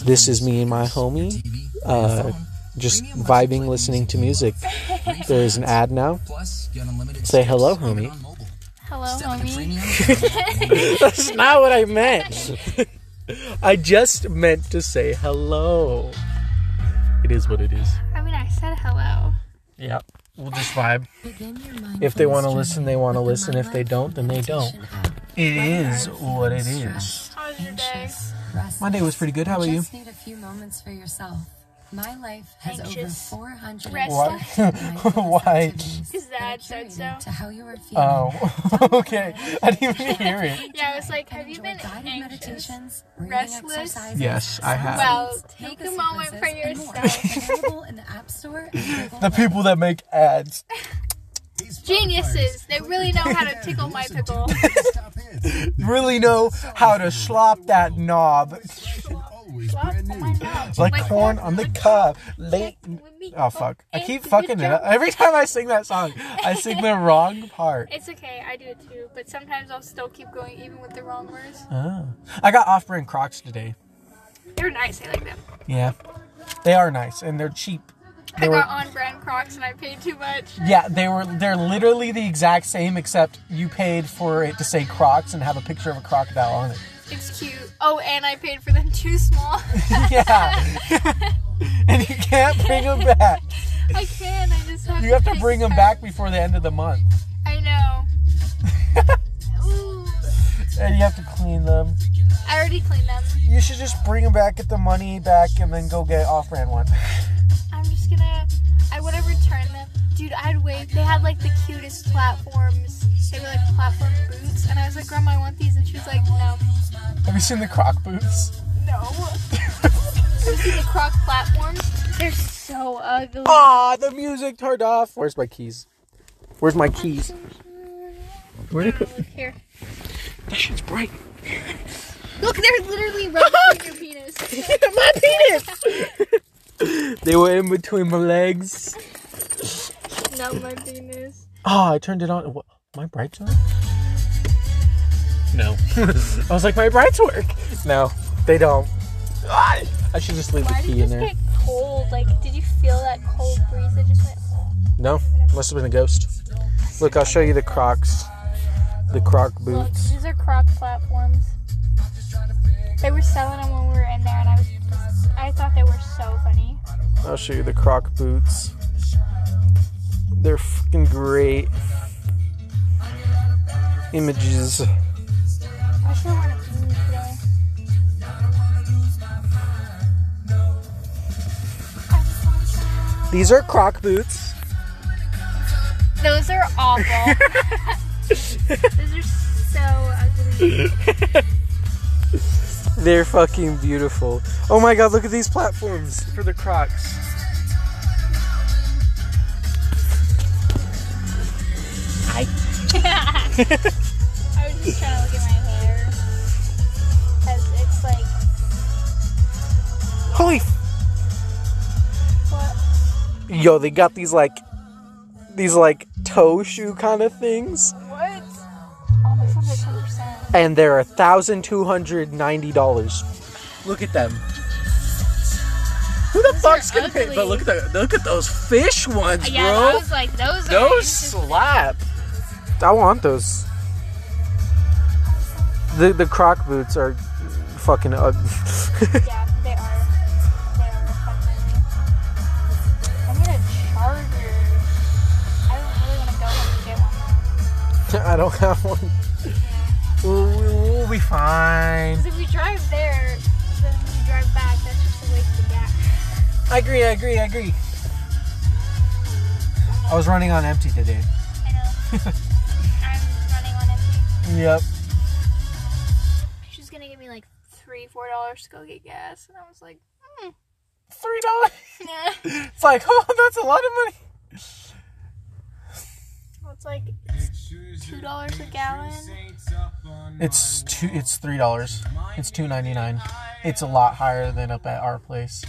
This is me and my homie, uh, just vibing, listening to music. There's an ad now. Say hello, homie. Hello, homie. That's not what I meant. I just meant to say hello. It is what it is. I mean, I said hello. Yeah, we'll just vibe. If they want to listen, they want to listen. If they don't, then they don't. It is what it is. How was your day? My day was pretty good. How about you? Just need a few moments for yourself. My life has Anxious. over 400 Restless. Why? Because Dad said so. to how you are feeling. Oh, okay. I didn't even hear it. Yeah, I was like, have you been guided anxious? meditations, Restless? Yes, I have. Well, take a moment for sequences, and more. yourself. Available in the App Store The people that make ads Geniuses. They really know how to tickle my pickle. really know how to slop that knob Slap on my knob. like corn on the cob. Late. Oh fuck! I keep fucking it up every time I sing that song. I sing the wrong part. It's okay, I do it too. But sometimes I'll still keep going even with the wrong words. Oh. I got off-brand Crocs today. They're nice, I like them. Yeah, they are nice and they're cheap. They I were got on brand Crocs and I paid too much. yeah, they were they're literally the exact same except you paid for it to say Crocs and have a picture of a crocodile on it. It's cute. Oh, and I paid for them too small. Yeah, and you can't bring them back. I can, I just have You have to bring them time. back before the end of the month, I know. And you have to clean them. I already cleaned them. You should just bring them back, get the money back, and then go get off-brand one. I'm just gonna. I would have returned them. Dude, I'd wait. They had like the cutest platforms. They were like platform boots. And I was like, Grandma, I want these. And she was like, No. Have you seen the Croc boots? No. you see the croc platforms? They're so ugly. Ah, the music turned off. Where's my keys? Where's my keys? Where did I put? Here. That shit's bright. Look, they're literally rubbing your penis. my penis. They were in between my legs. Not my penis. Oh, I turned it on. What, my brights on? No. I was like, my brights work. No, they don't. Ah, I should just leave Why the did key in just there. get cold? Like, did you feel that cold breeze that just went? No, must have been a ghost. Look, I'll show you the Crocs. The Croc Look, boots. these are croc platforms. They were selling them when we were in there, and I was I thought they were so funny. I'll show you the Croc boots. They're fucking great. Images. I have worn a beanie today. These are Croc boots. Those are awful. Those are so ugly. They're fucking beautiful. Oh my god, look at these platforms for the Crocs. I was just trying to look at my hair. Because it's like, Holy f- what? Yo, they got these like these like toe shoe kind of things. What? Oh, 10%. And they're a thousand two hundred ninety dollars. Look at them. Who the fuck's gonna pay? But look at the look at those fish ones, Yeah, bro. I was like, those are Those slap. I want those. The the Croc boots are fucking ugly. Yeah, they are. They are fucking. I need a charger. I don't really want to go home and get one. I don't have one. We'll, we'll, be fine. Because if we drive there, then we drive back, that's just a waste of gas. I agree. I agree. I agree. I was running on empty today. I know. I'm running on empty. Yep. She's gonna give me like three, four dollars to go get gas, and I was like, hmm, Three dollars. nah. It's like, oh, that's a lot of money. Well, it's like two dollars a gallon. It's two. It's three dollars. It's two ninety nine. It's a lot higher than up at our place.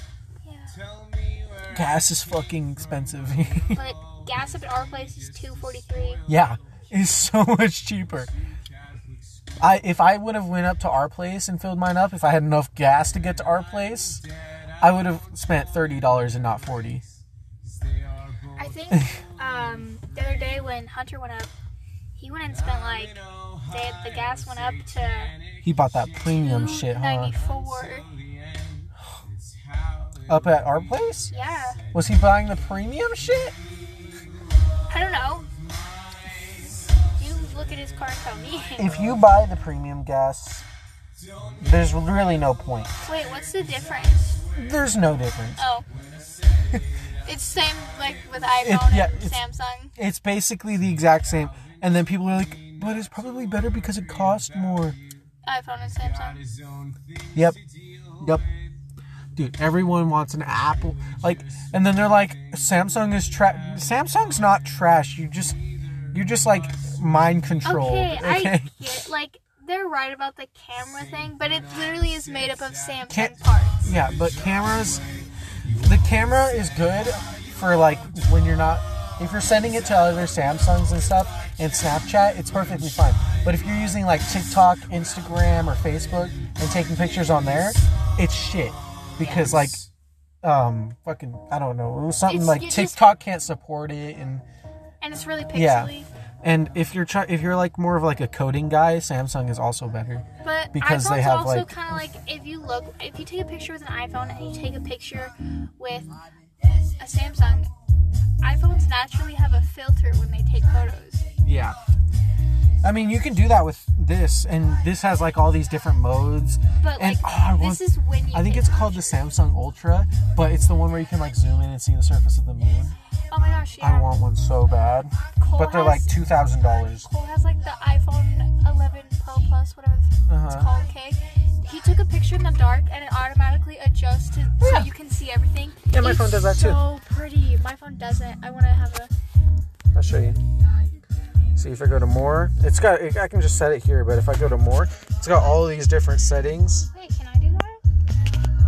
Yeah. Gas is fucking expensive. But gas up at our place is two forty three. yeah, it's so much cheaper. I if I would have went up to our place and filled mine up, if I had enough gas to get to our place, I would have spent thirty dollars and not forty. I think um, the other day when Hunter went up, he went and spent like they, the gas went up to He bought that premium shit, huh? ninety four. Up at our place? Yeah, Was he buying the premium shit? I don't know. You look at his car and tell me. If you buy the premium gas, there's really no point. Wait, what's the difference? There's no difference. Oh, it's same like with iPhone yeah, and it's- Samsung. It's basically the exact same. And then people are like, but it's probably better because it costs more. iPhone and Samsung. Yep. Yep. Dude, everyone wants an Apple. Like, and then they're like, Samsung is trash. Samsung's not trash. You just, you're just like mind controlled. Okay, I get like they're right about the camera thing, but it literally is made up of Samsung Can't- parts. Yeah, but cameras, the camera is good for like when you're not, if you're sending it to other Samsungs and stuff and Snapchat, it's perfectly fine. But if you're using like TikTok, Instagram, or Facebook and taking pictures on there, it's shit because like, um, fucking, I don't know, it was something It's- like you just- TikTok can't support it and. And it's really pixely. Yeah. And if you're try- if you're like more of like a coding guy, Samsung is also better. But Because iPhone's they have, also like- kind of like if you look, if you take a picture with an iPhone and you take a picture with a Samsung, iPhones naturally have a filter when they take photos. Yeah. I mean, you can do that with this, and this has like all these different modes. But And like oh, I want- this is when you. I think it's called the Samsung Ultra, but it's the one where you can like zoom in and see the surface of the moon. Oh my gosh, yeah. I want one so bad, Cole but they're has- like two thousand dollars. Cole has like the iPhone 11 Pro Plus, whatever it's Uh-huh. called. Okay. He took a picture in the dark and it automatically adjusts to Yeah. so you can see everything. Yeah, my It's phone does that too. So pretty. My phone doesn't. I want to have a. I'll show you. See if I go to more, it's got. I can just set it here, but if I go to more, it's got all these different settings. Wait, can I do that?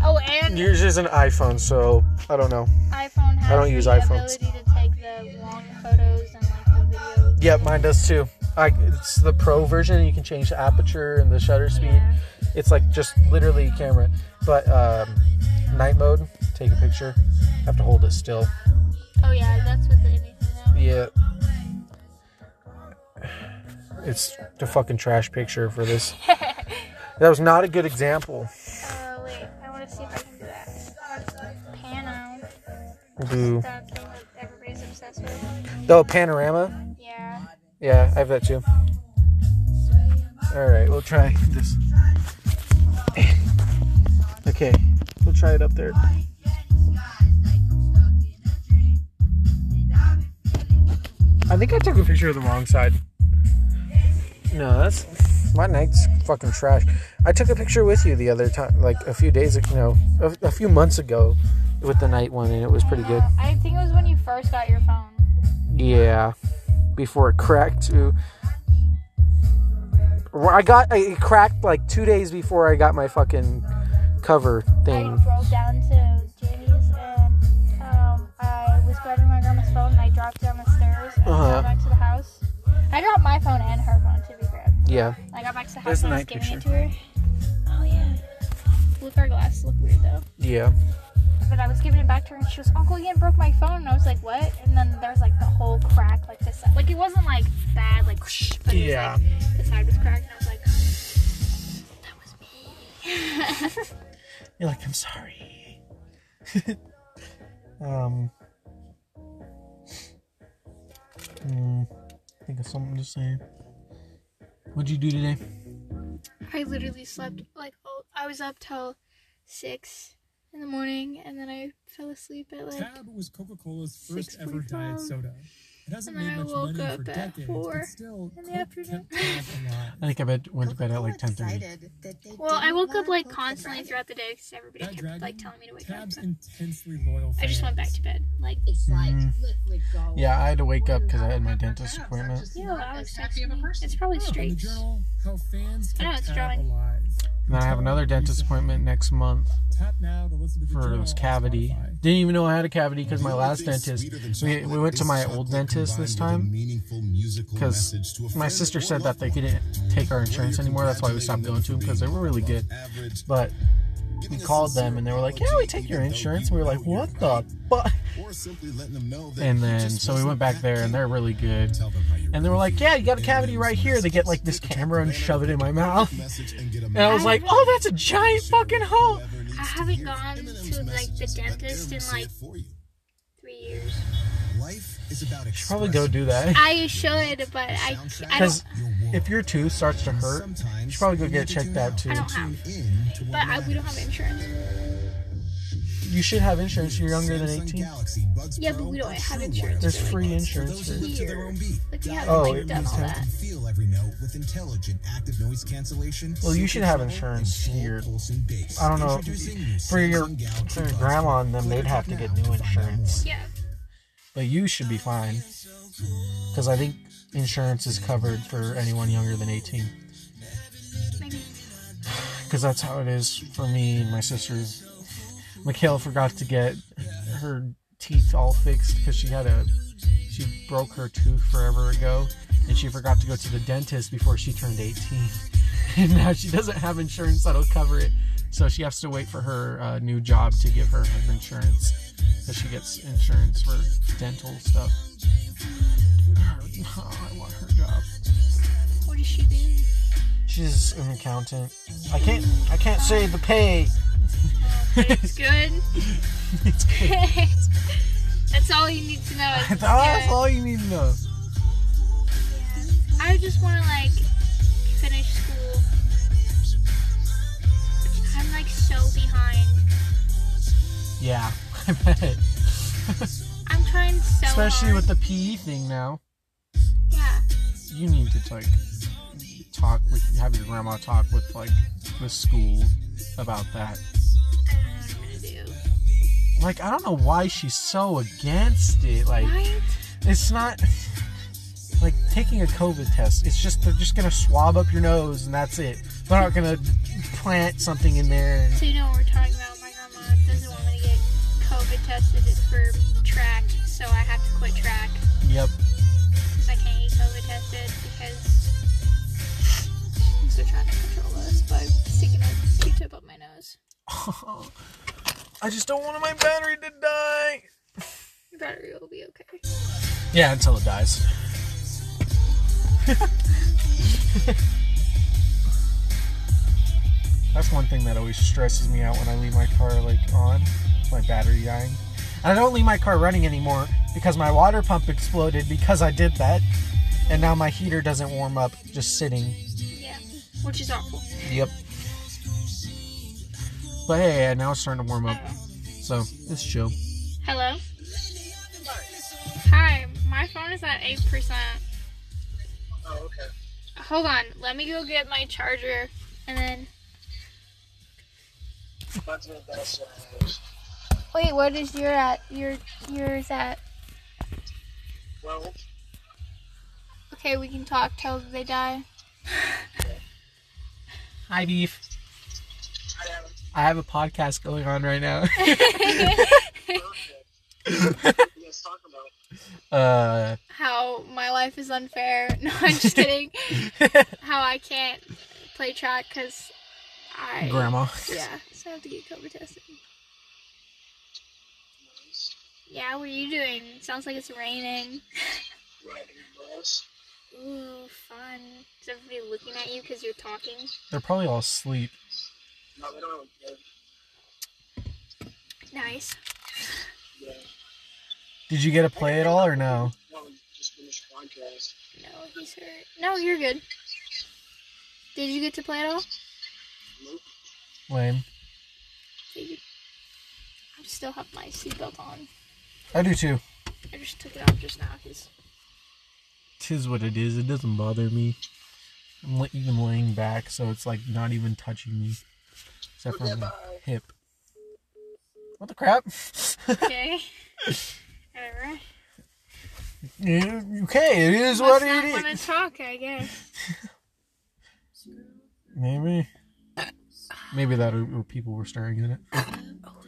Oh, and Yours is an iPhone, so I don't know. iPhone has I don't use the iPhones. ability to take the long photos and like the videos. Yep, mine does too. I, it's the pro version. You can change the aperture and the shutter speed. Yeah. It's like just literally camera. But um, night mode, take a picture. Have to hold it still. Oh yeah, that's with anything now. Yeah. It's the fucking trash picture for this. That was not a good example. Boo. that everybody's obsessed with. Oh, panorama. Yeah. Yeah, I have that too. All right, we'll try this. Okay, we'll try it up there. I think I took a picture of the wrong side. No, that's my night's fucking trash. I took a picture with you the other time, like a few days ago, no, a, a few months ago, with the night one, and it was pretty good. I think it was when you first got your phone. Yeah, before it cracked too. Well, I got it cracked like two days before I got my fucking cover thing. I thing. drove down to Jamie's and um, I was grabbing my grandma's phone and I dropped down the stairs and Uh-huh. got back to the house. I dropped my phone and her phone to be grabbed. Yeah, I got back to the house the and I was night giving it to her. Look, our glasses look weird though. yeah. But I was giving it back to her and she was, Uncle Ian broke my phone. And I was like, what? And then there was like the whole crack, like this. Like it wasn't like bad, like whoosh, but it was Yeah. like the side was cracked. And I was like, that was me. You're like, I'm sorry. um. hmm, think of something to say. What'd you do today? I literally slept like oh, I was up till six in the morning, and then I fell asleep at like Tab was Coca-Cola's first ever diet soda. It hasn't And made I much woke money up for at decades, four but still, in the afternoon. kept Tab alive. I think I bet, went to bed at like ten thirty. Excited that they Well, I woke up like poke the constantly throughout the day because everybody That kept dragon, like telling me to wake Tab's up. intensely loyal I just went back to bed. Like, It's like Mhm. liquid gold. Yeah, I had to wake up because I had my dentist appointment. yo, Alex texted me. It's probably On the journal, how fans I know, it's Tab drawing. alive. And then I have another dentist appointment next month. Tap now to listen to the for this cavity. Didn't even know I had a cavity because my last dentist. We, we went to my old dentist this time because my sister said that they couldn't take our insurance anymore. That's why we stopped going to them because they were really good. But we called them and they were like, "Yeah, we take your insurance." We were like, "What the fuck?" And then so we went back there and they're really good. And they were like, "Yeah, you got a cavity right here." They get like this camera and shove it in my mouth. And I was like, "Oh, that's a giant fucking hole." I haven't gone to like the dentist in like three years. Life is about Should probably go do that. I should, but I, I Because don't. if your tooth starts to hurt, you should probably go get it checked out too. I don't have. But I, we don't have insurance. You should have insurance. You're younger than 18. Yeah, but we don't have insurance. There's free insurance for. Here. Like we haven't Oh, like it done was all that. Feel every note with intelligent active noise cancellation. Well, you should have insurance here. I don't know. For your for your grandma and them, they'd have to get new insurance. Yeah. But you should be fine. Because I think insurance is covered for anyone younger than 18. Maybe. Because that's how it is for me and my sisters. Mikhail forgot to get her teeth all fixed because she had a she broke her tooth forever ago and she forgot to go to the dentist before she turned 18 and now she doesn't have insurance that'll cover it. So she has to wait for her uh, new job to give her her insurance so she gets insurance for dental stuff. Oh, i want her job. What does she do? she's an accountant. I can't i can't say the pay it's good. it's good That's all you need to know. That's all you need to know I just want to like finish school. I'm like so behind. Yeah, I bet. I'm trying so Especially hard. with the PE thing now. yeah. You need to like talk with have your grandma talk with like the school about that. Like I don't know why she's so against it. Like Right? it's not like taking a COVID test. It's just they're just gonna swab up your nose and that's it. They're not gonna plant something in there. And, So you know what we're talking about. My grandma doesn't want me to get COVID tested for track, so I have to quit track yep. because I can't get COVID tested because they're trying to control us by sticking a Q-tip up my nose. I just don't want my battery to die. Your battery will be okay. Yeah, until it dies. That's one thing that always stresses me out when I leave my car like on, my battery dying. And I don't leave my car running anymore because my water pump exploded because I did that. And now my heater doesn't warm up just sitting. Yeah, which is awful. Yep. But hey, now it's starting to warm up. So, it's chill. Hello. Hi, my phone is at eight percent. Oh, okay. Hold on, let me go get my charger, and then. That's what that's what Wait, what is your at? Your yours at? Well, Okay, we can talk till they die. Hi, Beef. I have a podcast going on right now. perfect. Let's talk about. uh, How my life is unfair. No, I'm just kidding. How I can't play track because I. grandma. Yeah, so I have to get COVID tested. Yeah, what are you doing? Sounds like it's raining. Riding bus. Ooh, fun. Is everybody looking at you because you're talking? They're probably all asleep. No, don't a kid. Nice. Yeah. Did you get to play it all or no? No, we just finished podcast. No, he's hurt. No, you're good. Did you get to play it all? Nope. Lame. I still have my seatbelt on. I do too. I just took it off just now because Tis what it is. It doesn't bother me. I'm even laying back, so it's like not even touching me, except for my hip. What the crap? okay. Whatever. Yeah, okay, it is Must what it want is. to talk, I guess. Maybe. Maybe that or, people were staring at it.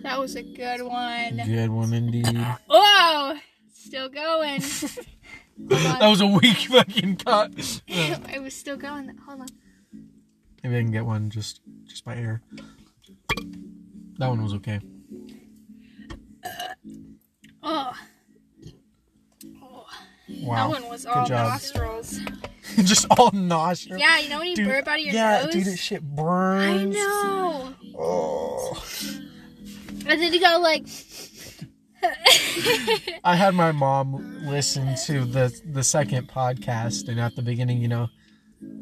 That was a good one. Good one indeed. Whoa! Still going. that was a weak fucking cut. it was still going. Hold on. Maybe I can get one just just by air. That one was okay. Oh. oh. Wow. That one was Good all job. nostrils. just all nostrils. Yeah, you know when you Dude, burp out of your yeah, nose? dude, this shit burns. I know. Oh. And then you go like. I had my mom listen to the the second podcast, and at the beginning, you know,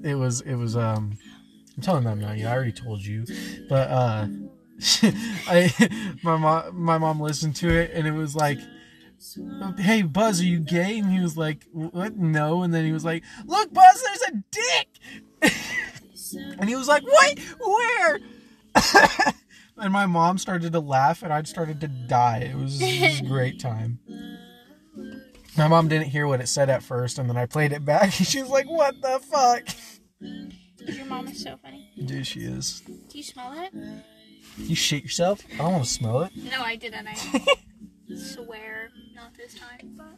it was it was um, I'm telling them now. Yeah, I already told you, but uh, I my mom my mom listened to it, and it was like. Hey Buzz, are you gay? And he was like, "What? No." And then he was like, "Look, Buzz, there's a dick." and he was like, "What? Where?" and my mom started to laugh, and I started to die. It was, it was a great time. My mom didn't hear what it said at first, and then I played it back, and she was like, "What the fuck?" Your mom is so funny. Dude, she is. Do you smell it? You shit yourself? I don't want to smell it. No, I didn't. I swear, not this time. But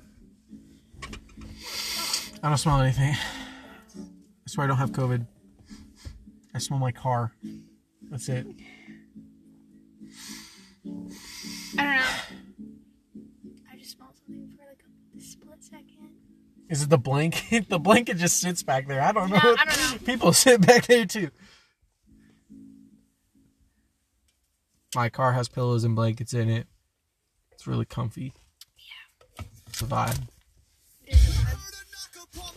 I don't smell anything. I swear I don't have COVID. I smell my car. That's it. I don't know. Is it the blanket? the blanket just sits back there. I don't know. No, I don't know. People sit back there too. My car has pillows and blankets in it. It's really comfy. Yeah. It's a vibe.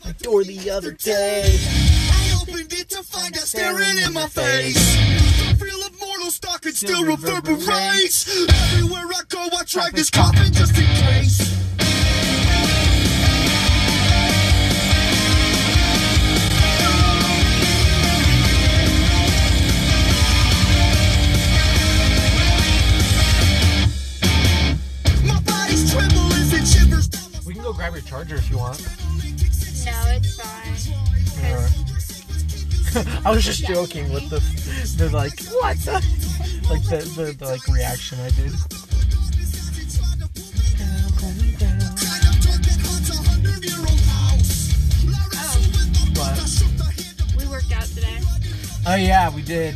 My door the other day. I opened it to find out staring in my face. The feel of mortal stock and still Still reverberates. Everywhere I go, I drag this coffin just in case. I was just joking with the the like what the like the, the, the like reaction I did. But We worked out today. oh yeah, we did.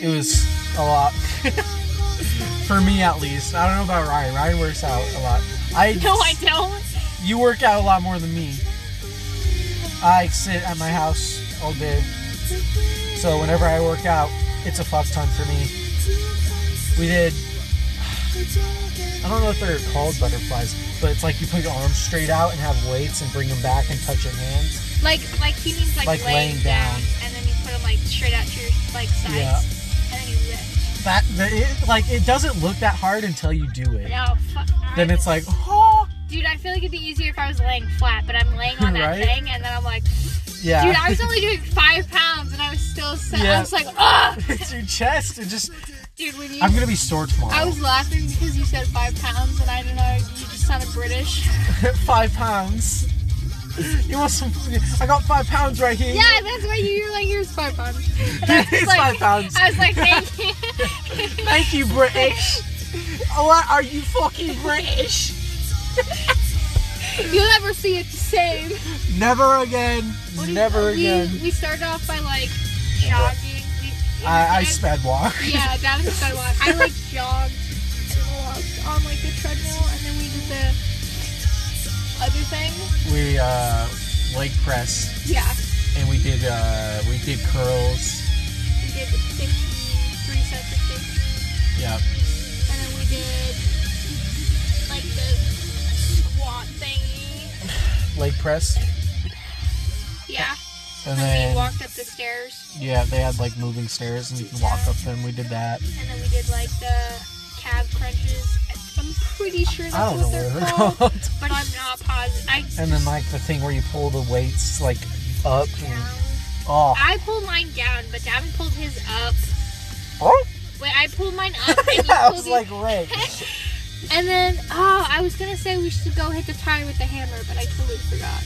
It was a lot for me at least. I don't know about Ryan. Ryan works out a lot. I No, I don't. you work out a lot more than me. I sit at my house all day, so whenever I work out, it's a fuck ton for me. We did. I don't know if they're called butterflies, but it's like you put your arms straight out and have weights and bring them back and touch your hands. Like, like he means like, Like laying, laying down, down. and then you put them like straight out to your like sides, Yeah. and then you lift. That, that it, like it doesn't look that hard until you do it. No, fuck. Then it's like, oh, dude, I feel like it'd be easier if I was laying flat, but I'm laying on that Right? thing, and then I'm like, yeah. dude, I was only doing five pounds, and I was still. So, Yeah. I was like, ah, it's your chest. It just. dude, when you. I'm gonna be sore tomorrow. I was laughing because you said five pounds, and I don't know, you just sounded British. five pounds. You want some? I got five pounds right here. Yeah, that's why you're like, here's five pounds. And I was It's like, five pounds. I was like, thank you. Thank you, British. What are you fucking British? You'll never see it the same. Never again. You- Never we, again. We started off by like jogging. We, I, I sped walk. Yeah, that was sped walk. I like jogged on like the treadmill, and then we did the other thing. We uh, leg press Yeah, and we did uh, we did curls. we did 15, three sets of 15, Yeah. and then we did Leg press. Yeah, And and then we walked up the stairs, yeah, they had like moving stairs and you can walk up them. We did that. and then we did like the calf crunches. I'm pretty sure that's I don't know what what they're called, called. but I'm not positive. I And then like the thing where you pull the weights like up and oh. I pulled mine down, but Davin pulled his up. Oh, Wait, I pulled mine up, and you I was like, wait. And then, oh, I was gonna say we should go hit the tire with the hammer, but I totally forgot.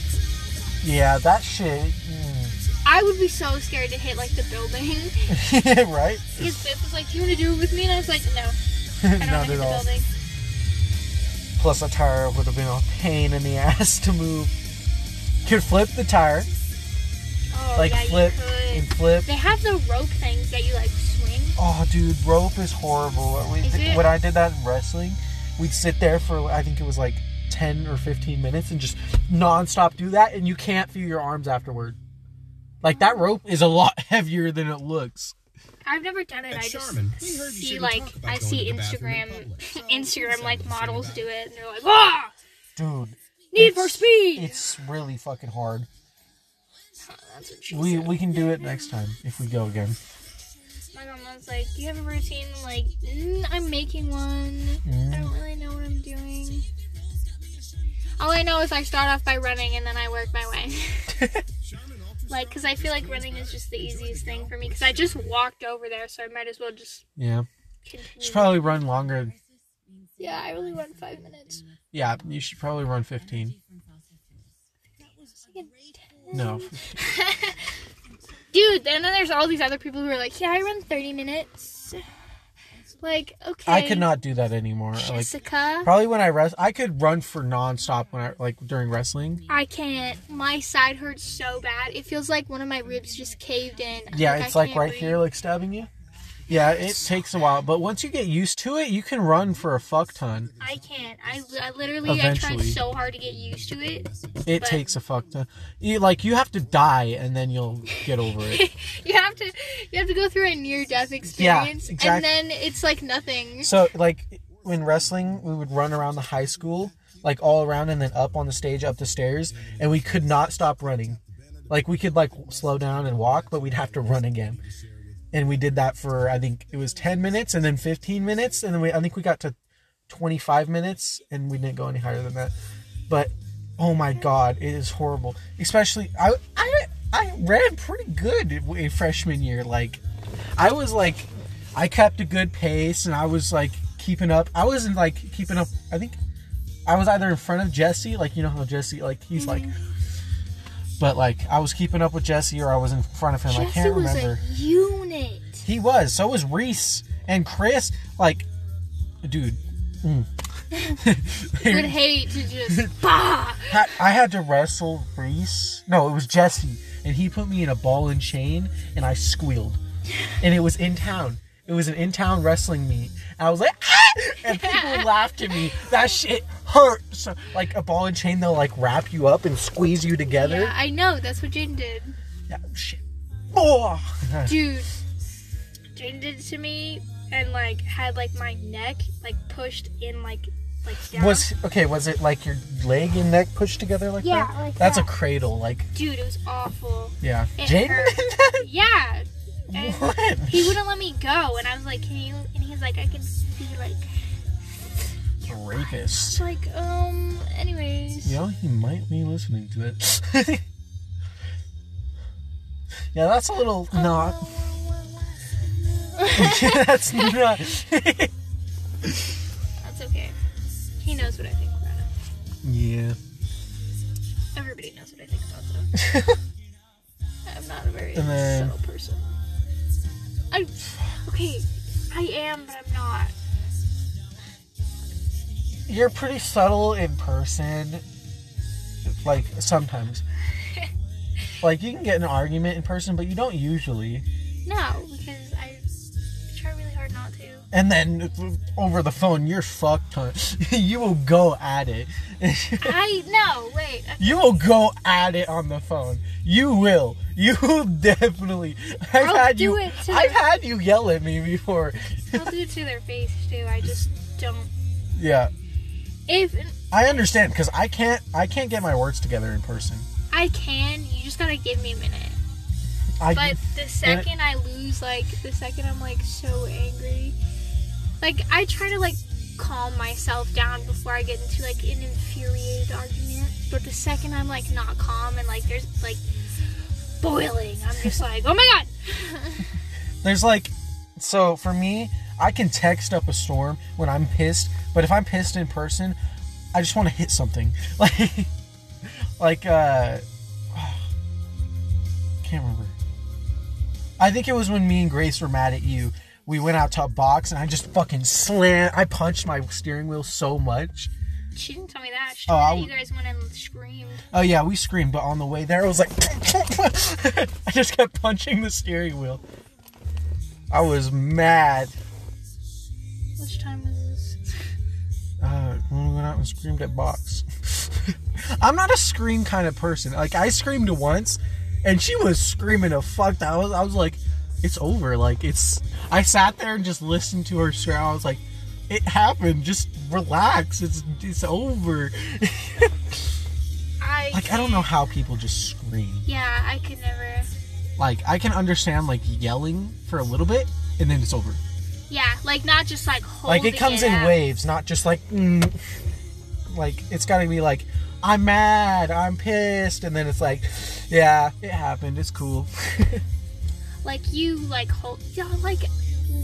Yeah, that shit. mm. I would be so scared to hit like the building. right? Because Biff was like, "Do you want to do it with me?" And I was like, "No, I don't want to hit the all. building." Plus, a tire would have been a pain in the ass to move. Could flip the tire, Oh like yeah, flip you could. and flip. They have the rope things that you like swing. Oh, dude, rope is horrible. Is it? When I did that in wrestling, we'd sit there for I think it was like ten or fifteen minutes and just nonstop do that, and you can't feel your arms afterward. Like that rope is a lot heavier than it looks. I've never done it. Hey, I just Charmin, we heard you see like I see to in Instagram public. Instagram like models do it, and they're like, "Ah, Dude, Need for Speed." It's really fucking hard. That's what she We said. we can do it next time if we go again. My mom was like, "Do you have a routine?" I'm like, mm, "I'm making one. Mm. I don't really know what I'm doing. All I know is I start off by running and then I work my way. like, cause I feel like running is just the easiest thing for me. Cause I just walked over there, so I might as well just Yeah, continue. should probably run longer. yeah, I only run five minutes. Yeah, you should probably run fifteen. No, Dude, and then there's all these other people who are like, "Yeah, I run 30 minutes." Like, okay. I could not do that anymore. Like Jessica. probably when I rest, I could run for nonstop when I like during wrestling. I can't. My side hurts so bad. It feels like one of my ribs just caved in. Yeah, I it's like right breathe. here, like stabbing you. Yeah, it takes a while, but once you get used to it, you can run for a fuck ton. I can't. I, I literally I tried so hard to get used to it. It But- takes a fuck ton. You like you have to die and then you'll get over it. You have to you have to go through a near death experience, exact- and then it's like nothing. So like when wrestling, we would run around the high school, like all around and then up on the stage, up the stairs, and we could not stop running. Like we could like slow down and walk, but we'd have to run again. And we did that for I think it was ten minutes and then fifteen minutes, and then we I think we got to twenty five minutes, and we didn't go any higher than that. But oh my god, it is horrible. Especially I I I ran pretty good in freshman year. Like I was like I kept a good pace and I was like keeping up. I wasn't like keeping up. I think I was either in front of Jesse, like you know how Jesse like he's like, mm-hmm. But like I was keeping up with Jesse or I was in front of him. I can't was remember. a unit. He was. So was Reese and Chris. Like, dude. mm. Would hate to just bah. Ha- I had to wrestle Reese. No, it was Jesse, and he put me in a ball and chain, and I squealed. And it was in town. It was an in-town wrestling meet. And I was like, ah! and people laughed at me. That shit hurt. So, like a ball and chain, they'll like wrap you up and squeeze you together. Yeah, I know. That's what Jaden did. Yeah, shit. Oh. Dude, Jaden did it to me and like had like my neck like pushed in like like down. Was okay? Was it like your leg and neck pushed together like Yeah, that? like That's a cradle. Like, Dude, it was awful. yeah. It Jaden that? Yeah. And What? he wouldn't let me go, and I was like, "Can you?" And he's like, "I can be like, Rapist. like, um." Anyways. Know, he might be listening to it. yeah, that's a little not. that's not. That's okay. He knows what I think about it. yeah. Everybody knows what I think about them. I'm not a very then- subtle person. I okay. I am, but I'm not. You're pretty subtle in person. Like, sometimes. like, you can get an argument in person, but you don't usually. No, because I try really hard not to. And then over the phone, you're fucked. Huh? you will go at it. I no wait. You will go at it on the phone. You will. You will definitely. I've I'll had do you. it to I've their- had you yell at me before. I'll do it to their face too. I just don't. Yeah, If I understand because I can't. I can't get my words together in person. I can, you just gotta give me a minute. I. But the second I lose, like the second I'm like so angry, like I try to like calm myself down before I get into like an infuriated argument. But the second I'm like not calm and like there's like boiling, I'm just like, oh my god. there's like, so for me, I can text up a storm when I'm pissed. But if I'm pissed in person, I just want to hit something. Like, like uh. can't remember. I think it was when me and Grace were mad at you. We went out to a box and I just fucking slammed. I punched my steering wheel so much. She didn't tell me that. She Oh, told me that you guys went and screamed. Oh yeah, we screamed, but on the way there, I was like, I just kept punching the steering wheel. I was mad. Which time was? Uh, when we went out and screamed at box. I'm not a scream kind of person. Like I screamed once, and she was screaming a fuck. I was, I was like, it's over. Like it's. I sat there and just listened to her scream. I was like, it happened. Just relax. It's it's over. I like I don't know how people just scream. Yeah, I could never. Like I can understand like yelling for a little bit, and then it's over. Yeah, like not just like holding Like it comes in out. waves, not just like. Mm, like it's got to be like. I'm mad, I'm pissed, and then it's like, yeah, it happened, it's cool. Like you like hold, yeah, like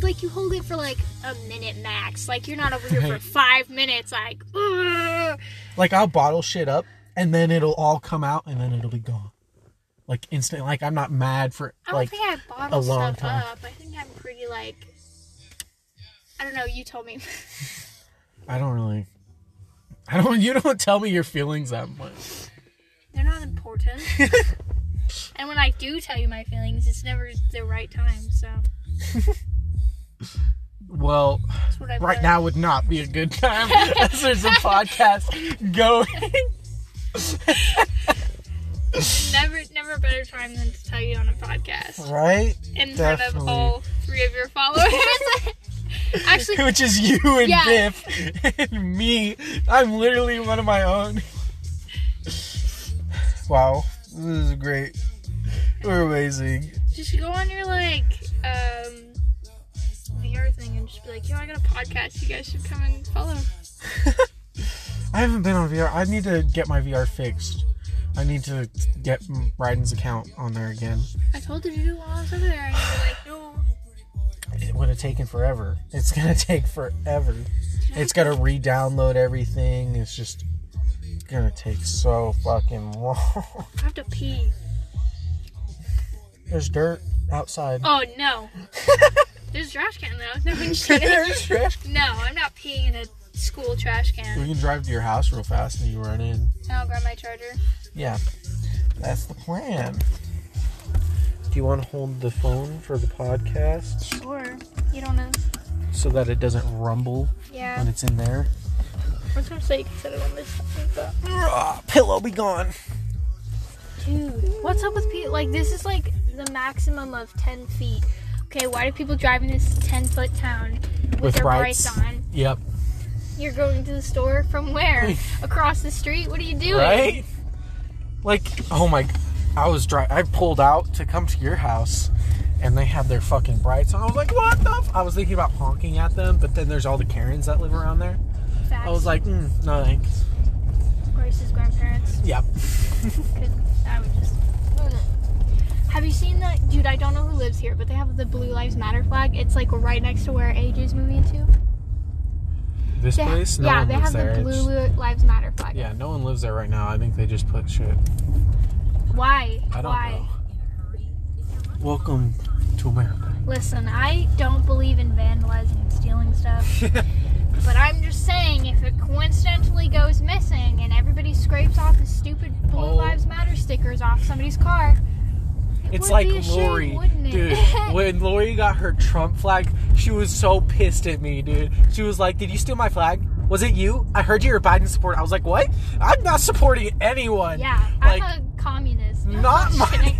like you hold it for like a minute max. Like you're not over here for five minutes. Like, "Ugh." like I'll bottle shit up and then it'll all come out and then it'll be gone. Like instant like I'm not mad for I don't like think I bottle a long stuff time. up. I think I'm pretty like. I don't know. You told me. I don't really I don't you don't tell me your feelings that much. They're not important. and when I do tell you my feelings, it's never the right time. So Well, that's what I've right learned. now would not be a good time as there's a podcast going. Never, never a better time than to tell you on a podcast right? in front of all three of your followers. Actually, Which is you and Yeah. Biff and me. I'm literally one of my own. Wow, this is great. We're amazing. just go on your like um VR thing and just be like, yo, I got a podcast. You guys should come and follow. I haven't been on VR. I need to get my VR fixed. I need to get Ryden's account on there again. I told you to do while I was over there, and you were like, no. It would have taken forever. It's gonna take forever. It's gotta re-download everything. It's just gonna take so fucking long. I have to pee. There's dirt outside. Oh no. There's a trash can though. No, I'm just kidding. There's trash. No, I'm not peeing in a school trash can. We can drive to your house real fast and you run in. And I'll grab my charger. Yeah, that's the plan. Do you want to hold the phone for the podcast Sure. You don't know. so that it doesn't rumble Yeah. when it's in there? I was gonna say you can set it on this side, but Ah, pillow be gone. dude, what's up with people? Like this is like the maximum of ten feet. Okay, why do people drive in this ten foot town with, With their brights. brights on? Yep. You're going to the store from where? Across the street? What are you doing? Right? Like, oh my! I was dri I pulled out to come to your house, and they had their fucking brights on. I was like, what the? F-? I was thinking about honking at them, but then there's all the Karens that live around there. Facts. I was like, mm, no thanks. Grace's grandparents. Yep. I would just. Have you seen that, dude? I don't know who lives here, but they have the Blue Lives Matter flag. It's like right next to where AJ's moving to. This They ha- place, no yeah, one they lives have there. the It's- Blue Lives Matter flag. yeah, no one lives there right now. I think they just put shit. Why? I don't Why? know. Welcome to America. Listen, I don't believe in vandalizing and stealing stuff. but I'm just saying, if it coincidentally goes missing and everybody scrapes off the stupid Blue Oh. Lives Matter stickers off somebody's car, it It's like shame, Lori, wouldn't it? dude. when Lori got her Trump flag, she was so pissed at me, dude. She was like, "Did you steal my flag? Was it you? I heard you were a Biden supporter." I was like, "What? I'm not supporting anyone." yeah, like, I'm a. not my-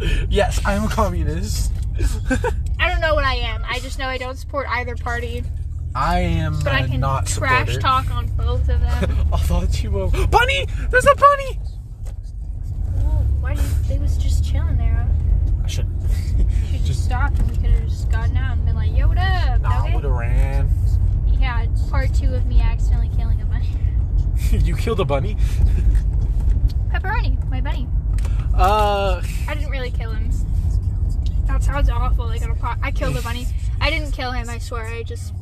yes, I'm a communist. I don't know what I am. I just know I don't support either party. I am But I can not trash supporter. talk on both of them. I thought you were bunny. There's a bunny. Well, Why did they was just chilling there? I should. She just, Just- stopped and we could have just gotten out and been like, "Yo, what up?" Nah, I okay? would have ran. Yeah, part two of me accidentally killing a bunny. you killed a bunny. Pepperoni, my bunny. Uh, I didn't really kill him. That sounds awful. Like on a pot. I killed a bunny. I didn't kill him. I swear. I just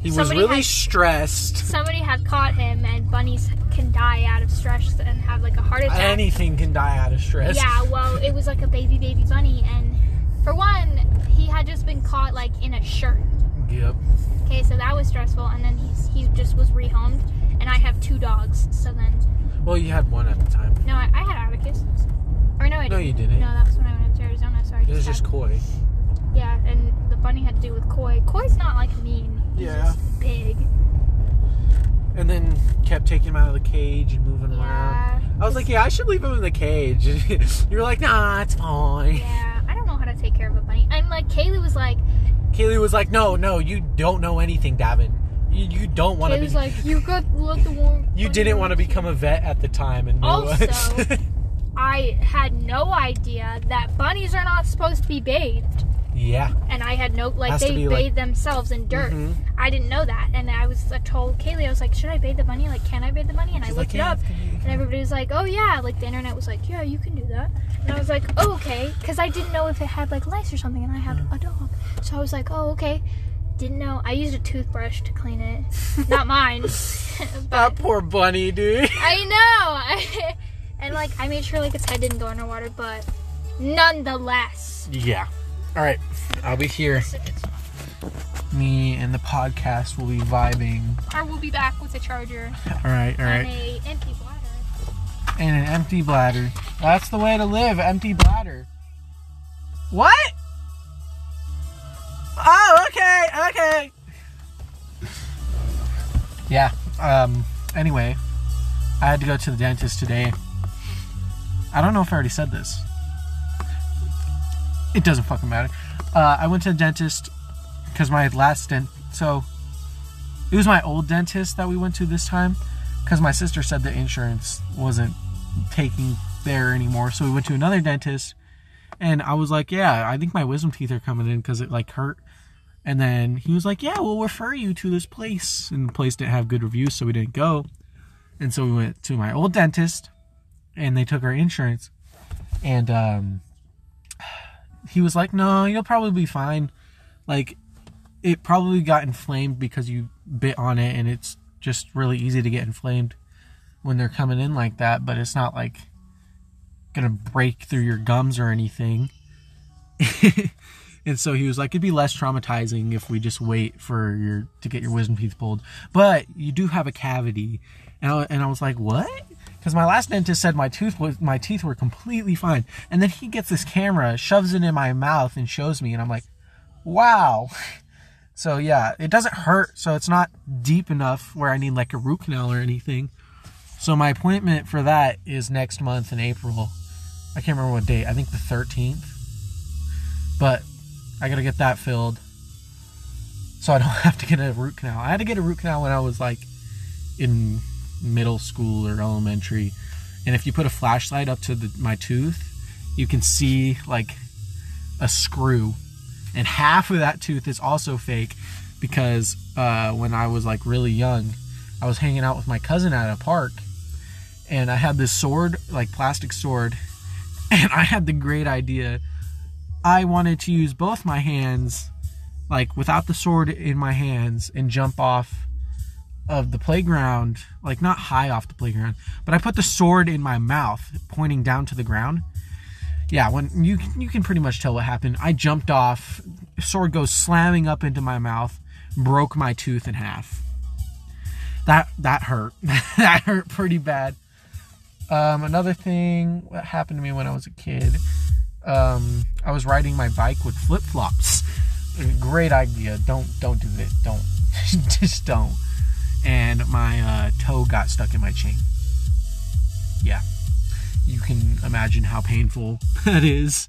He was really had- stressed. somebody had caught him, and bunnies can die out of stress and have like a heart attack. Anything can die out of stress. Yeah, well, it was like a baby, baby bunny, and for one, he had just been caught like in a shirt. Yep. Okay, so that was stressful, and then he's he just was rehomed, and I have two dogs. So then, Well, you had one at the time. no, I, I had Atticus. Or no, I No, didn't. you didn't. No, that was when I went up to Arizona. Sorry. It was just had- koi. yeah, and the bunny had to do with Koi. Koi's not like mean. He's Yeah. just big. And then kept taking him out of the cage and moving around. Yeah. I was like, yeah, I should leave him in the cage. you were like, nah, it's fine. Yeah, I don't know how to take care of a bunny. And like Kaylee was like, Kaylee was like, no, no, you don't know anything, Davin. You, you don't want to Kaylee's be. like, you got let the one. you didn't want to become a vet at the time, and Also-. I had no idea that bunnies are not supposed to be bathed. yeah, and I had no like Has they bathe like- themselves in dirt. Mhm. I didn't know that, and I was I told Kaylee I was like, should I bathe the bunny? Like, can I bathe the bunny? And I looked like, it up, you and everybody was like, oh yeah, like the internet was like, yeah, you can do that. And I was like, oh okay, because I didn't know if it had like lice or something, and I had a dog, so I was like, oh okay. Didn't know. I used a toothbrush to clean it, not mine. but that poor bunny, dude. I know. and like I made sure like its head didn't go underwater, but nonetheless. Yeah. All right, I'll be here. Me and the podcast will be vibing. Or we'll be back with a charger All right, all right. and right. a empty bladder. And an empty bladder. That's the way to live. Empty bladder. What? Oh, okay, okay. Yeah. Um. Anyway, I had to go to the dentist today. I don't know if I already said this. It doesn't fucking matter. Uh, I went to the dentist because my last dent. So it was my old dentist that we went to this time because my sister said the insurance wasn't taking there anymore. So we went to another dentist, and I was like, "Yeah, I think my wisdom teeth are coming in because it like hurt." And then he was like, "Yeah, we'll refer you to this place," and the place didn't have good reviews, so we didn't go. And so we went to my old dentist, and they took our insurance, and um, he was like, "No, you'll probably be fine. Like, it probably got inflamed because you bit on it, and it's just really easy to get inflamed." when they're coming in like that, but it's not like gonna break through your gums or anything. and so he was like, it'd be less traumatizing if we just wait for your to get your wisdom teeth pulled. But you do have a cavity, and I, and I was like, what? Because my last dentist said my tooth was my teeth were completely fine, and then he gets this camera, shoves it in my mouth, and shows me, and I'm like, wow. So yeah, it doesn't hurt, so it's not deep enough where I need like a root canal or anything. So my appointment for that is next month in April. I can't remember what date. I think the 13th. But I got to get that filled. So I don't have to get a root canal. I had to get a root canal when I was like in middle school or elementary. And if you put a flashlight up to the, my tooth, you can see like a screw. And half of that tooth is also fake because uh, when I was like really young, I was hanging out with my cousin at a park and I had this sword, like plastic sword, and I had the great idea. I wanted to use both my hands, like without the sword in my hands, and jump off of the playground, like not high off the playground, but I put the sword in my mouth, pointing down to the ground. Yeah, when you you can pretty much tell what happened. I jumped off, sword goes slamming up into my mouth, broke my tooth in half that that hurt. that hurt pretty bad. Um, another thing that happened to me when I was a kid, um, I was riding my bike with flip flops. Great idea. Don't don't do it. Don't just don't. And my uh, toe got stuck in my chain. Yeah, you can imagine how painful that is.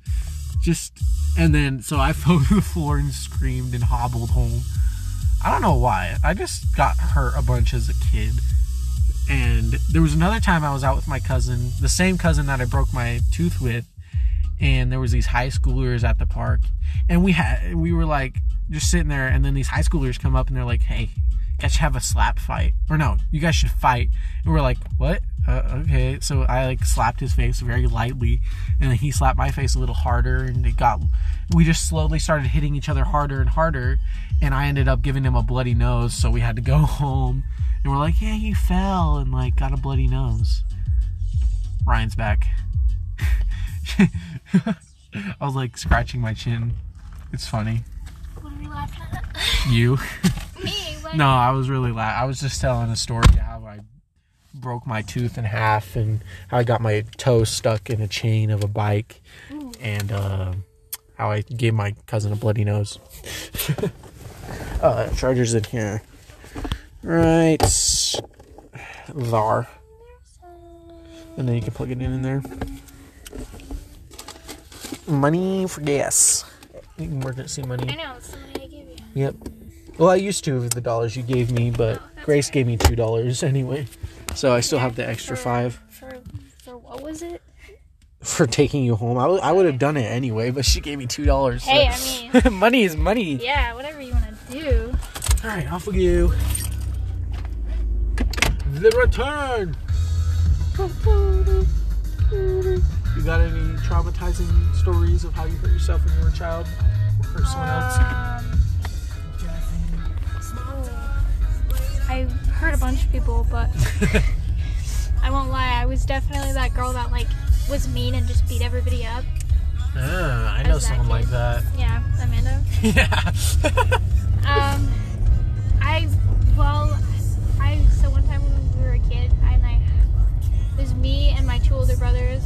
Just and then so I fell to the floor and screamed and hobbled home. I don't know why. I just got hurt a bunch as a kid. And there was another time I was out with my cousin, the same cousin that I broke my tooth with, and there was these high schoolers at the park. And we had we were like just sitting there and then these high schoolers come up and they're like, "Hey, guys should have a slap fight, or no, you guys should fight." And we're like, "What? Uh, okay." So I like slapped his face very lightly, and then he slapped my face a little harder, and it got. We just slowly started hitting each other harder and harder, and I ended up giving him a bloody nose, so we had to go home. And we're like, "Yeah, you fell and like got a bloody nose." Ryan's back. I was like scratching my chin. It's funny. What are we laughing at? You? Me? What? no, I was really la- I was just telling a story how I broke my tooth in half and how I got my toe stuck in a chain of a bike and uh, how I gave my cousin a bloody nose. uh, charger's in here. Right there. And then you can plug it in in there. Money for gas. Emergency money. I know, it's the money I gave you. Yep. Well, I used to with the dollars you gave me, but Oh, Grace right. gave me two dollars anyway, so I still have the extra For- five For, for what was it? for taking you home. I would have done it anyway, but she gave me two dollars. Hey, I mean, money is money. yeah, whatever you want to do. All right, off with you. The return. You got any traumatizing stories of how you hurt yourself when you were a child or hurt someone else? Um, I hurt a bunch of people, but I won't lie. I was definitely that girl that like was mean and just beat everybody up. Ah, I know someone like that. Yeah, Amanda. Yeah. Um, I well, I so one time when we were a kid, I and I it was me and my two older brothers,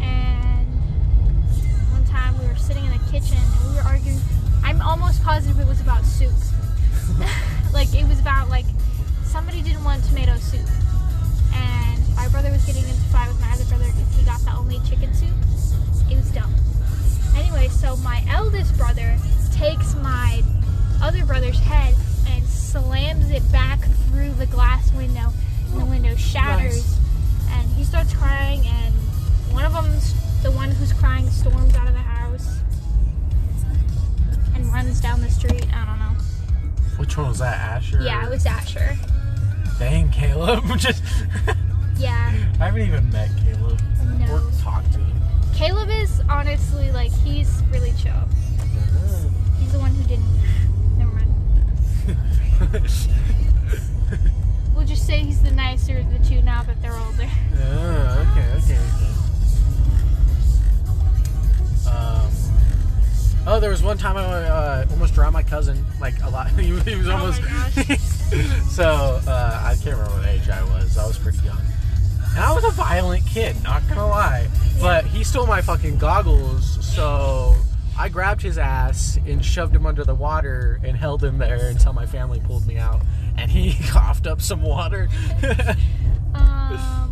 and one time we were sitting in the kitchen and we were arguing. I'm almost positive it was about soup. Like it was about like somebody didn't want tomato soup, and my brother was getting into fight with my other brother because he got the only chicken soup. It was dumb. Anyway, so my eldest brother takes my other brother's head and slams it back through the glass window, and the window shatters. And he starts crying, and one of them's the one who's crying storms out of the house and runs down the street. I don't know. Which one was that, Asher? Yeah, it was Asher. Dang, Caleb. Just Yeah, I haven't even met Caleb no. or talked to him. Caleb is honestly like he's really chill. He's the one who didn't. Never mind. We'll just say he's the nicer of the two now that they're older. Oh, okay, okay, okay. Um, oh, there was one time I uh, almost drowned my cousin. Like a lot. he, was- he was Oh almost. gosh. so uh, I can't remember what age I was. I was pretty young. And I was a violent kid, not gonna lie. But he stole my fucking goggles, so I grabbed his ass and shoved him under the water and held him there until my family pulled me out. And he coughed up some water. Um,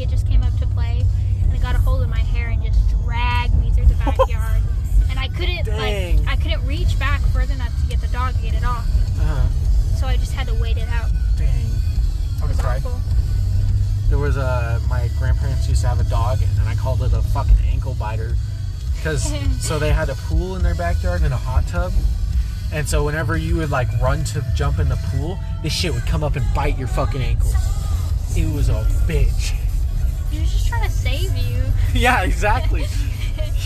it just came up to play and it got a hold of my hair and just dragged me through the backyard. and I couldn't Dang. like I couldn't reach back further enough to get the dog to get it off. uh, So I just had to wait it out. dang. I was awful. There was a my grandparents used to have a dog, and I called it a fucking ankle biter, because so they had a pool in their backyard and a hot tub, and so whenever you would like run to jump in the pool, this shit would come up and bite your fucking ankles. It was a bitch. He was just trying to save you. yeah, exactly.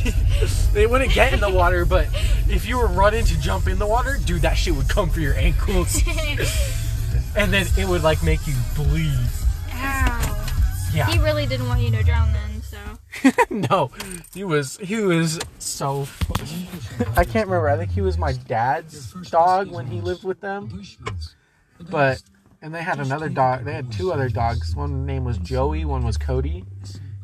they wouldn't get in the water, but if you were running to jump in the water, dude, that shit would come for your ankles, and then it would like make you bleed. Ow. Yeah. He really didn't want you to drown then, so. no, he was he was so. I can't remember. I think he was my dad's dog when he lived with them. But and they had another dog. They had two other dogs. One name was Joey. One was Cody.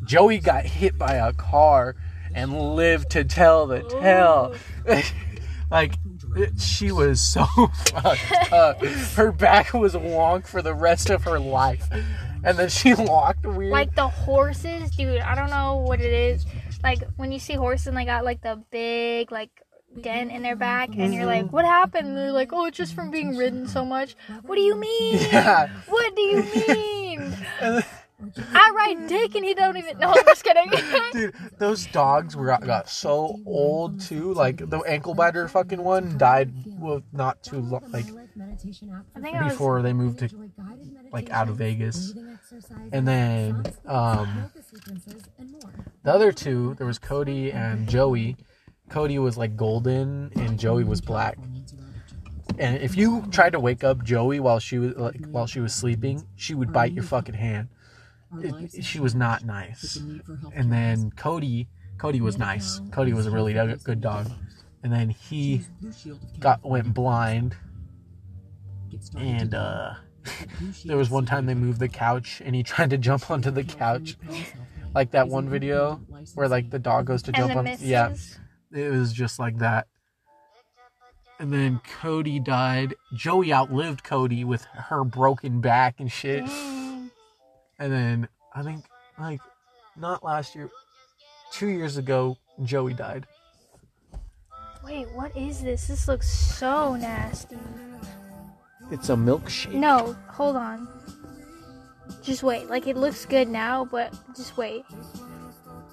Joey got hit by a car and lived to tell the tale. like it- she was so fucked up. Her back was wonk for the rest of her life. And then she walked weird. Like the horses, dude, I don't know what it is. Like when you see horses and they got like the big like dent in their back and you're like, What happened? And they're like, Oh, it's just from being ridden so much. What do you mean? Yeah. What do you mean? I ride dick and he don't even know. I'm just kidding. Dude, those dogs were got so old too. Like the ankle biter fucking one died well, not too long, like I was. before they moved to like out of Vegas. And then um the other two, there was Cody and Joey. Cody was like golden and Joey was black. And if you tried to wake up Joey while she was like while she was sleeping, she would bite your fucking hand. It- she was not nice. And then Cody, Cody was nice. Cody was a really good dog. And then he got went blind. And uh there was one time they moved the couch and he tried to jump onto the couch. Like that one video where like the dog goes to jump on yeah, it was just like that. And then Cody died. Joey outlived Cody with her broken back and shit. And then I think like not last year, two years ago, Joey died. Wait, what is this? This looks so nasty. It's a milkshake. No, hold on. Just wait. Like it looks good now, but just wait.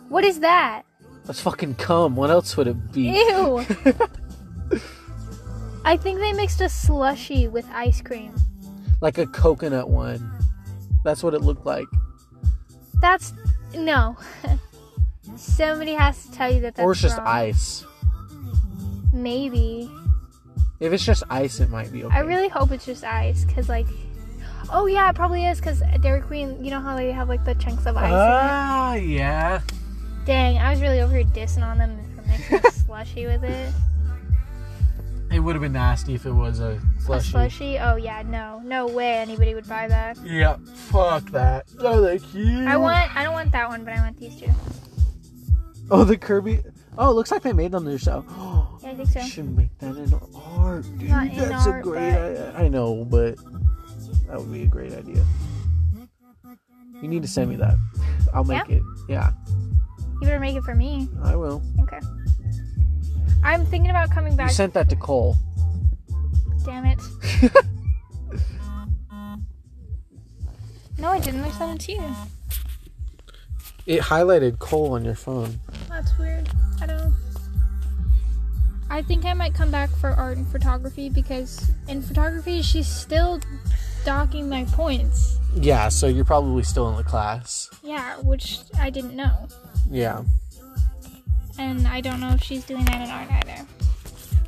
What is that? Let's fucking come. What else would it be? Ew. I think they mixed a slushy with ice cream. Like a coconut one. That's what it looked like. That's no. Somebody has to tell you that that's or it's just wrong. ice. Maybe. If it's just ice, it might be okay. I really hope it's just ice, cause like, oh yeah, it probably is, cause Dairy Queen, you know how they have like the chunks of ice. Ah, yeah. Dang, I was really over here dissing on them for mixing a slushy with it. It would have been nasty if it was a slushy. A slushy. slushy? Oh yeah, no, no way anybody would buy that. Yeah, fuck that. Oh, they're cute. I want, I don't want that one, but I want these two. Oh, the Kirby. Oh, it looks like they made them themselves. Yeah, I think so. Should make that in art, dude. Not in That's art, a great. but- I, I know, but that would be a great idea. You need to send me that. I'll make it. Yeah, You better make it for me. I will. Okay. I'm thinking about coming back. You sent that to Cole. Damn it. no, I didn't. I sent it to you. It highlighted Cole on your phone. That's weird. I don't know. I think I might come back for art and photography because in photography she's still docking my points. Yeah, so you're probably still in the class. Yeah, which I didn't know. Yeah, And I don't know if she's doing that in art either.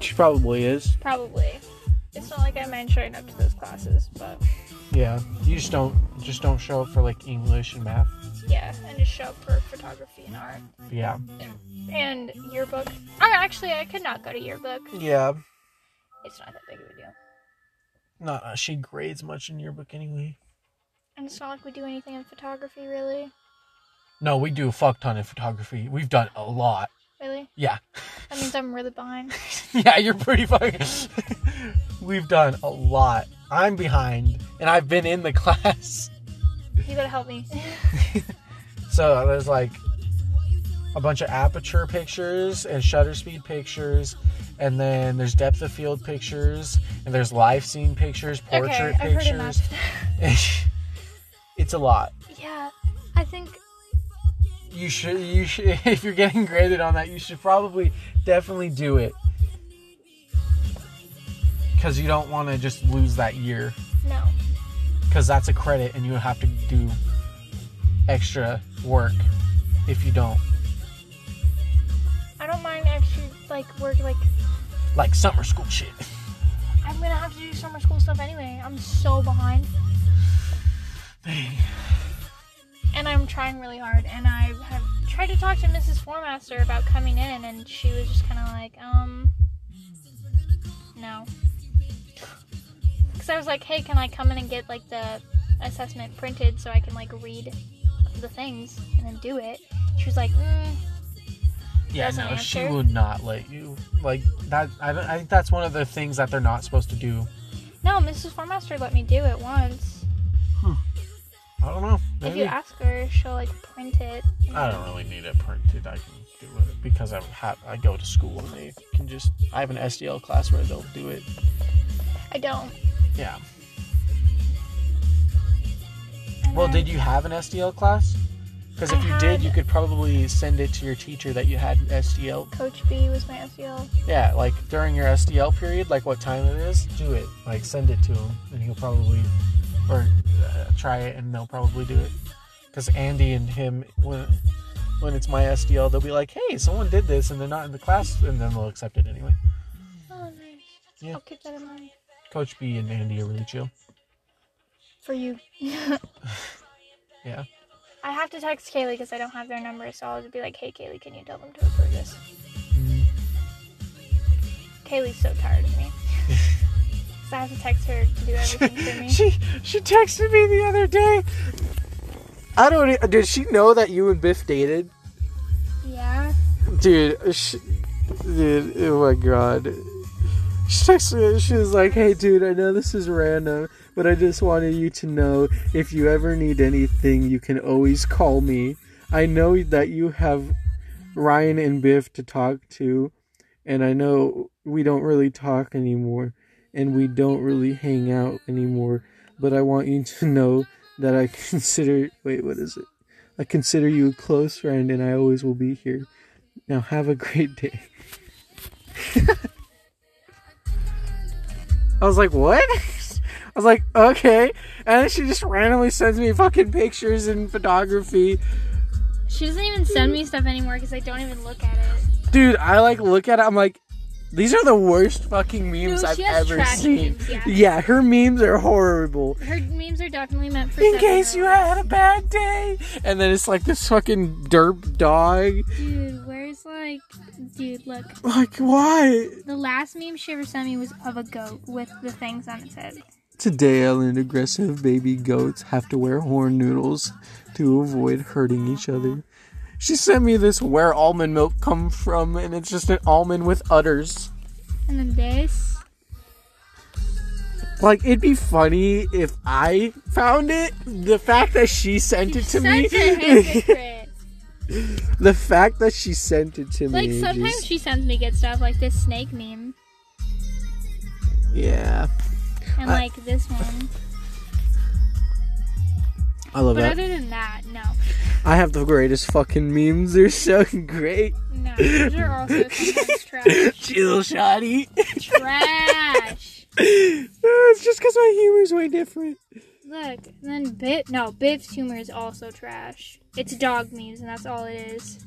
she probably is. Probably. It's not like I'm showing up to those classes, but Yeah, you just don't just don't show up for like English and math. yeah, and just show up for photography and art. Yeah, And yearbook. I actually I could not go to yearbook. yeah. It's not that big of a deal. Not uh, she grades much in yearbook anyway. And it's not like we do anything in photography really. No, we do a fuck ton of photography. We've done a lot. Really? Yeah. That means I'm really behind. yeah, you're pretty fucking. We've done a lot. I'm behind, and I've been in the class. You gotta help me. So there's like a bunch of aperture pictures and shutter speed pictures, and then there's depth of field pictures, and there's live scene pictures, portrait okay, I've heard pictures. enough. it's a lot. yeah, I think You should, you should, if you're getting graded on that, you should probably definitely do it. Because you don't want to just lose that year. no. Because that's a credit and you have to do extra work if you don't. I don't mind extra like work like Like summer school shit. I'm gonna have to do summer school stuff anyway. I'm so behind. And I'm trying really hard and I have tried to talk to Mrs. Formaster about coming in and she was just kinda like, um no. Cause I was like, hey, can I come in and get like the assessment printed so I can like read the things and then do it? She was like, mm, Yeah, no, she would not let you. Like that. I, I think that's one of the things that they're not supposed to do. no, Mrs. Formaster let me do it once. I don't know. If you ask her, she'll like print it. I don't really need it printed. I can do it because I have. I go to school and they can just. I have an SDL class where they'll do it. I don't. Yeah. And Well, then did you have an SDL class? Because if I you did, you could probably send it to your teacher that you had an SDL. Coach B was my SDL. Yeah, like during your SDL period, like what time it is, do it. Like send it to him, and he'll probably, or uh, try it, and they'll probably do it. Because Andy and him, when when it's my SDL, they'll be like, "Hey, someone did this," and they're not in the class, and then they'll accept it anyway. Oh, nice. Yeah. I'll keep that in mind. Coach B and Andy are really chill. For you. Yeah. I have to text Kaylee because I don't have their number, so I'll just be like, hey, Kaylee, can you tell them to approve this? Mm-hmm. Kaylee's so tired of me. so I have to text her to do everything for me. She she texted me the other day. I don't. Did she know that you and Biff dated? Yeah. Dude, she, dude, oh my god. She texted me, she was like, hey dude, I know this is random, but I just wanted you to know if you ever need anything, you can always call me. I know that you have Ryan and Biff to talk to, and I know we don't really talk anymore, and we don't really hang out anymore, but I want you to know that I consider, wait, what is it? I consider you a close friend, and I always will be here. Now have a great day. I was like, what? I was like, okay. And then she just randomly sends me fucking pictures and photography. She doesn't even send me stuff anymore because I don't even look at it. Dude, I like look at it, I'm like, these are the worst fucking memes No, I've ever seen. memes, yeah. yeah, her memes are horrible. Her memes are definitely meant for In case you had a bad day. And then it's like this fucking derp dog. Dude, where's like, dude, look. Like, why? The last meme she ever sent me was of a goat with the things on its head. Today, I learned aggressive baby goats have to wear horn noodles to avoid hurting each other. She sent me this where almond milk come from, and it's just an almond with udders. And then this. Like, it'd be funny if I found it. The fact that she sent it to me. Such a hypocrite. the fact that she sent it to like me. Like sometimes just- she sends me good stuff, like this snake meme, yeah. and I- like this one. I love But that. other than that, no, I have the greatest fucking memes. They're so great. no. Those are also sometimes trash. Chill, shoddy. Trash. Uh, it's just because my humor's way different. Look, then Biff. No, Biff's humor is also trash. It's dog memes, and that's all it is.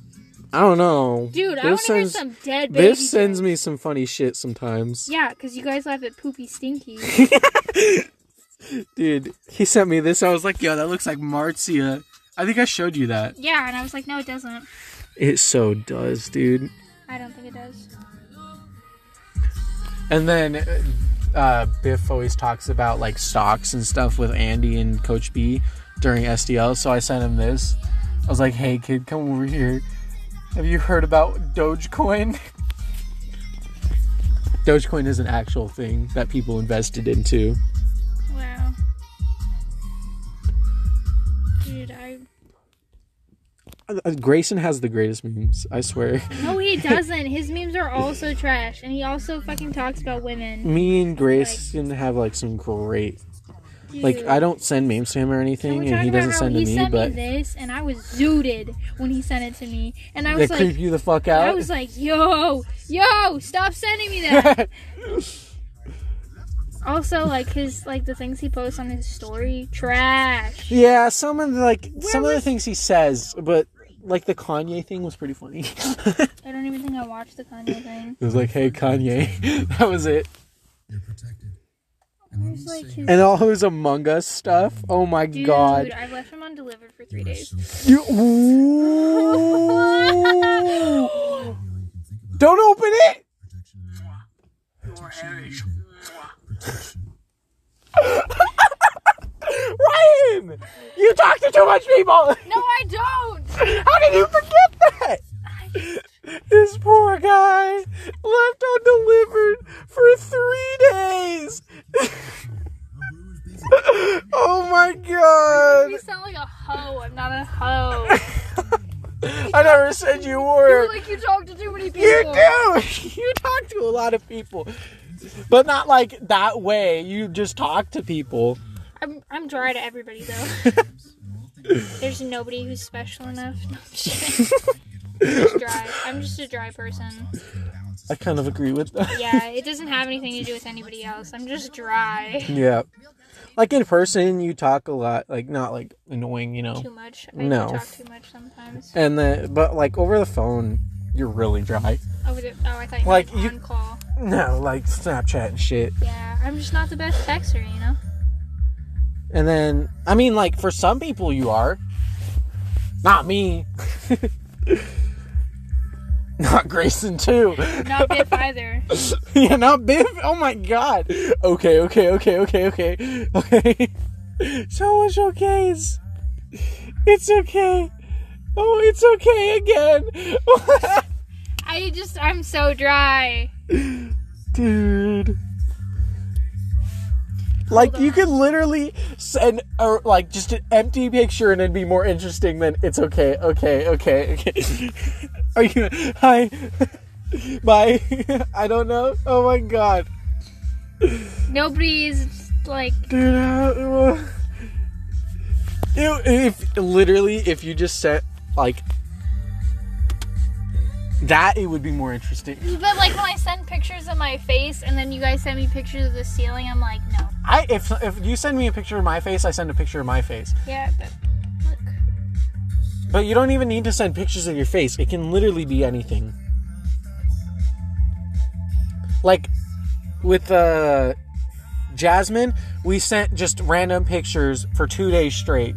I don't know. Dude, I Biff want to hear some dead baby. Biff sends jokes. me some funny shit sometimes. Yeah, because you guys laugh at Poopy Stinky. Dude, he sent me this. I was like, yo, that looks like Marcia. I think I showed you that. yeah, and I was like, no, it doesn't. It so does, dude. I don't think it does. And then uh, Biff always talks about like stocks and stuff with Andy and Coach B during SDL. So I sent him this. I was like, hey, kid, come over here. Have you heard about Dogecoin? Dogecoin is an actual thing that people invested into. Uh, Grayson has the greatest memes, I swear. No, he doesn't. His memes are also trash, and he also fucking talks about women. Me and Grayson have like some great. Like I don't send memes to him or anything, and he doesn't send to he me. sent But me this, and I was zooted when he sent it to me, and I was like, creep you the fuck out. I was like, yo, yo, stop sending me that. also, like his like the things he posts on his story, trash. yeah, some of the, like some of the things he says, but like the Kanye thing was pretty funny. I don't even think I watched the Kanye thing. It was like, "Hey Kanye," that was it. You're protected. There's like his And all his Among Us stuff. Oh my dude. god. I left him undelivered for three days. You- Don't open it. Ryan, you talk to too much people. No, I don't. How did you forget that? This poor guy left undelivered for three days. oh my god. You sound like a hoe. I'm not a hoe. I never said you were. You like you talk to too many people. You do. You talk to a lot of people, but not like that way. You just talk to people. I'm, I'm dry to everybody though. There's nobody who's special enough. No, I'm just dry. I'm just a dry person. I kind of agree with that. Yeah, it doesn't have anything to do with anybody else. I'm just dry. Yeah. Like in person, you talk a lot, like not like annoying, you know. Too much. I No. do talk too much sometimes. And then, but like over the phone, you're really dry. Over the, oh, I thought you Like, meant you- on call. No, like Snapchat and shit. Yeah, I'm just not the best texter, you know. And then, I mean, like for some people, you are. Not me. not Grayson too. Not Biff either. yeah, not Biff. Oh my god. Okay, okay, okay, okay, okay, okay. So much okays. It's okay. Oh, it's okay again. I just, I'm so dry. Dude. Like you could literally send or like just an empty picture and it'd be more interesting than it's okay, okay, okay, okay. Are you hi? Bye. I don't know. Oh my god. Nobody is like, Dude, if literally if you just sent like that it would be more interesting. but like when I send pictures of my face and then you guys send me pictures of the ceiling, I'm like, no. I if if you send me a picture of my face, I send a picture of my face. Yeah, but look. But you don't even need to send pictures of your face. It can literally be anything. Like with uh Jasmine, we sent just random pictures for 2 days straight.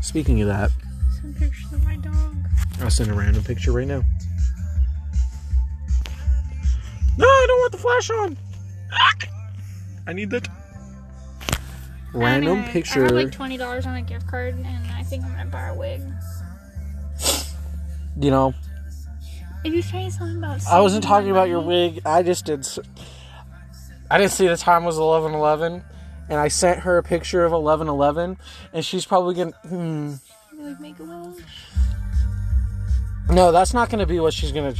Speaking of that, I'll send a random picture right now. No, I don't want the flash on. I need that. Random Anyway, picture. I have like twenty dollars on a gift card, and I think I'm gonna buy a wig. you know, If you say something about, I wasn't talking about your wig. I just did. I didn't see the time was eleven eleven, and I sent her a picture of eleven eleven, and she's probably gonna. Hmm. Like, make a wish. No, that's not gonna be what she's gonna.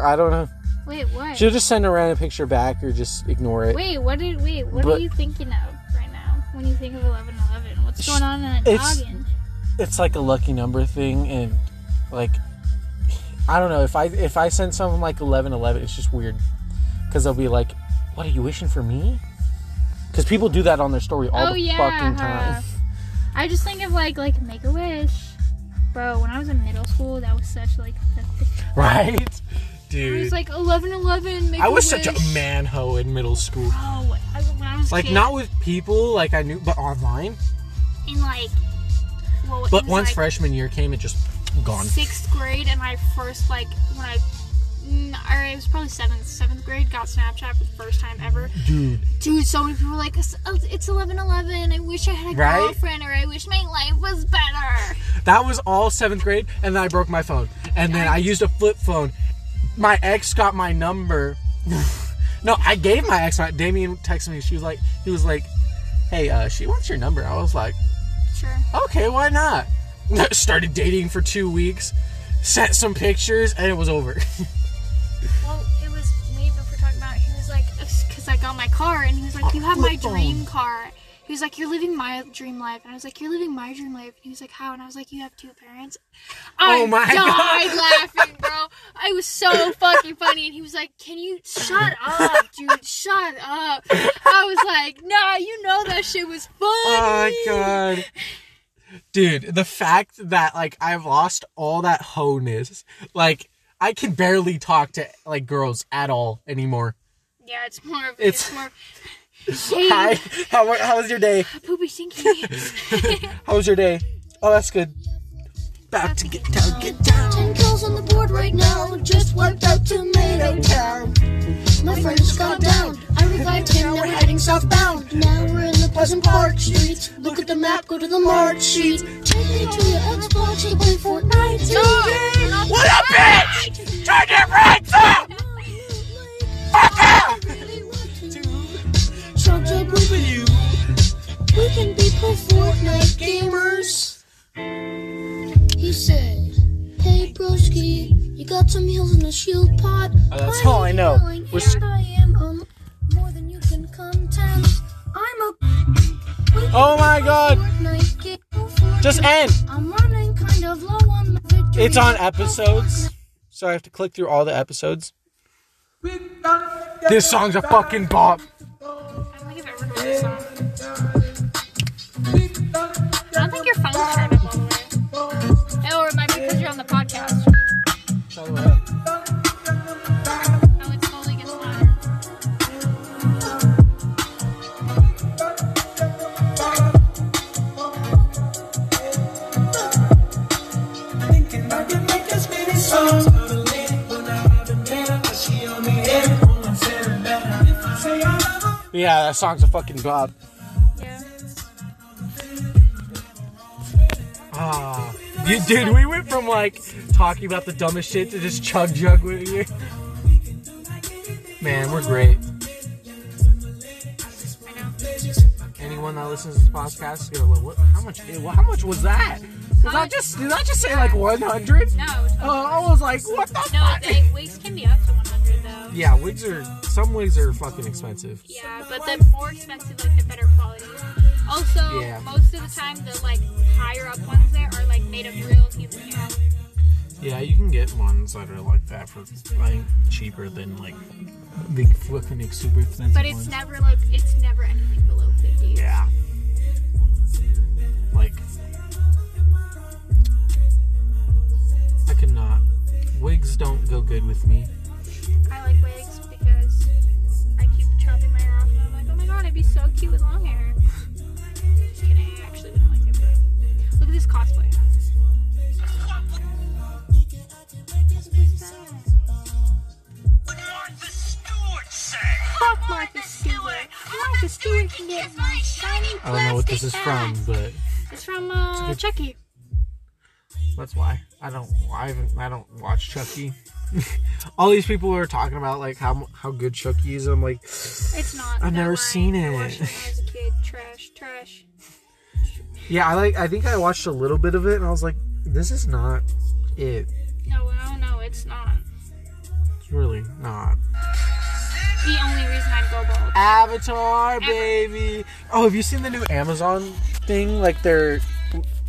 I don't know. Wait, what? She'll just send a random picture back or just ignore it. Wait, what did? Wait, what are you thinking of right now when you think of eleven eleven? What's going on in that It's- noggin? It's like a lucky number thing, and like, I don't know if I if I send something like eleven eleven, it's just weird because they'll be like, "What are you wishing for me?" Because people do that on their story all Oh the yeah. fucking huh. time. I just think of like like make a wish, bro. When I was in middle school, that was such like the Right, Dude. It was like eleven eleven. Make I was such a wish. man ho in middle school. Oh, I, when I was a Like kid, not with people like I knew, but online. in like. Well, it But was, once like, freshman year came, it just gone. sixth grade and I first like when I or it was probably seventh seventh grade got Snapchat for the first time ever. Dude, Dude, so many people were like, "It's it's eleven eleven. I wish I had a Right? girlfriend or I wish my life was better." that was all seventh grade, and then I broke my phone, and then I used a flip phone. My ex got my number. no, I gave my ex my. Damien texted me. She was like, he was like, "Hey, uh, she wants your number." I was like, Sure. "Okay, why not?" Started dating for two weeks, sent some pictures, and it was over. my car, and he was like, "You have my dream car." He was like, "You're living my dream life," and I was like, "You're living my dream life." And he was like, "How?" And I was like, "You have two parents." Oh I Oh my died God. laughing, bro. I was so fucking funny, and he was like, "Can you shut up, dude? Shut up." I was like, "Nah, you know that shit was funny." Oh my god. Dude, the fact that like I've lost all that ho-ness. Like I can barely talk to like girls at all anymore. Yeah, it's more of It's- it's, more. Hey, Hi. How how was your day? poopy stinky. How was your day? Oh, that's good. About to get down, get down. Ten kills on the board right now. Just wiped out Tomato Town. My friend just got down. I revived him. Now we're heading southbound. Now we're in the Pleasant Park streets. Look at the map. Go to the march sheet. Take me to your Xbox to play Fortnite. today. What up, bitch? Turn your brakes up! Fuck out! Really want to. Chug with you. We can be pro Fortnite gamers. He said, Hey broski, you got some heals in a shield pot. Oh, that's I'm all I know. yelling, Was- I am um more than you can contend. I'm a Oh my god. Just end. I'm running kind of low on my victory. It's on episodes. So I have to click through all the episodes. This song's a fucking bop. I I've ever heard this song. That song's a fucking bop. Yeah. Ah, You- dude, we went from like talking about the dumbest shit to just chug jug with you. Man, we're great. Anyone that listens to this podcast is gonna go, what? How much? How much was that? Was that just? Did I just say like 100? No. Oh, I was like, what the No, fuck? Yeah, wigs are. Some wigs are fucking expensive. Yeah, but the more expensive, like the better quality. Also, Yeah. most of the time, the like higher up ones there are like made of real human hair. Yeah, you can get ones that are like that for like cheaper than like the fucking ex- super expensive But it's ones. never like it's never anything below 50. Yeah. Like, I could not. Wigs don't go good with me. My I'd so cute with long hair. Just kidding, I actually wouldn't like it, but look at this cosplay. Fuck Martha Stewart. Martha Stewart can get my shiny I don't know what this is from, but It's from uh, good- Chucky. That's why I don't. I haven't. I don't watch Chucky. All these people are talking about like how how good Chucky is. I'm like, It's not. I've never way. seen I it. watched it I was a kid. Trash, trash. yeah, I like. I think I watched a little bit of it, and I was like, this is not it. No, no, no, it's not. It's really not. The only reason I'd go bald. Avatar, baby. Oh, have you seen the new Amazon thing? Like their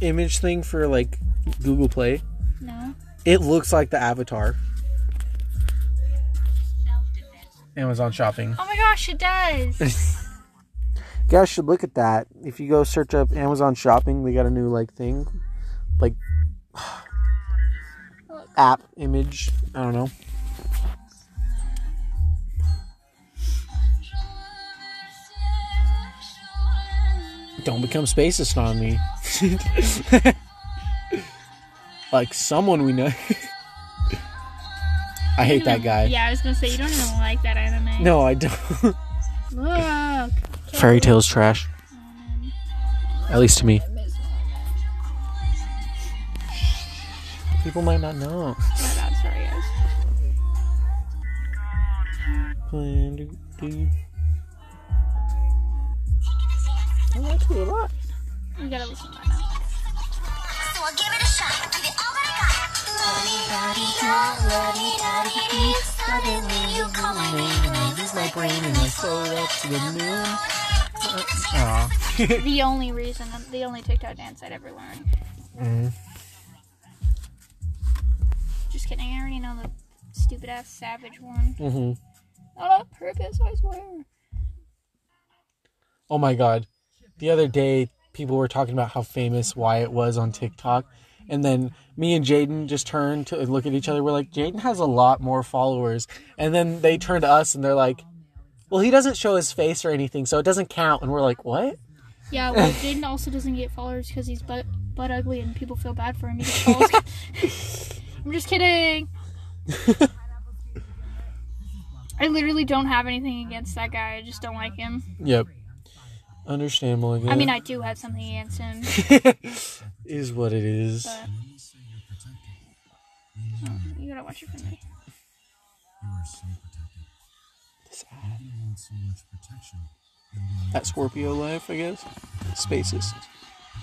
image thing for like Google Play. No. It looks like the Avatar. Amazon shopping. Oh my gosh, it does. You guys should look at that. If you go search up Amazon shopping, they got a new like thing, like app image. I don't know. Don't become spacist on me. like someone we know. I hate that guy. Yeah, I was gonna say you don't even like that anime. No, I don't. Look. Fairy tales trash. At least to me. People might not know. Oh my bad, sorry guys. Plan to do. I like you a lot. You gotta listen to that now. Give it a shot. Give it all that I got. You call my name and I lose my brain and I float up to the moon. Aw. the only reason, the only TikTok dance I'd ever learned. Mhm. Just kidding. I already know the stupid ass savage one. Mm-hmm. Not on purpose, I swear. Oh my god. The other day, people were talking about how famous Wyatt was on TikTok. And then me and Jaden just turned to look at each other. We're like, Jaden has a lot more followers. And then they turn to us and they're like, well, he doesn't show his face or anything, so it doesn't count. And we're like, what? Yeah, well, Jaden also doesn't get followers because he's butt, butt ugly and people feel bad for him. He. I'm just kidding. I literally don't have anything against that guy. I just don't like him. Yep. Understandable, I guess. I mean, I do have something against him. is what it is. But Oh, you gotta watch it for me. At Scorpio Life, I guess. Spaces.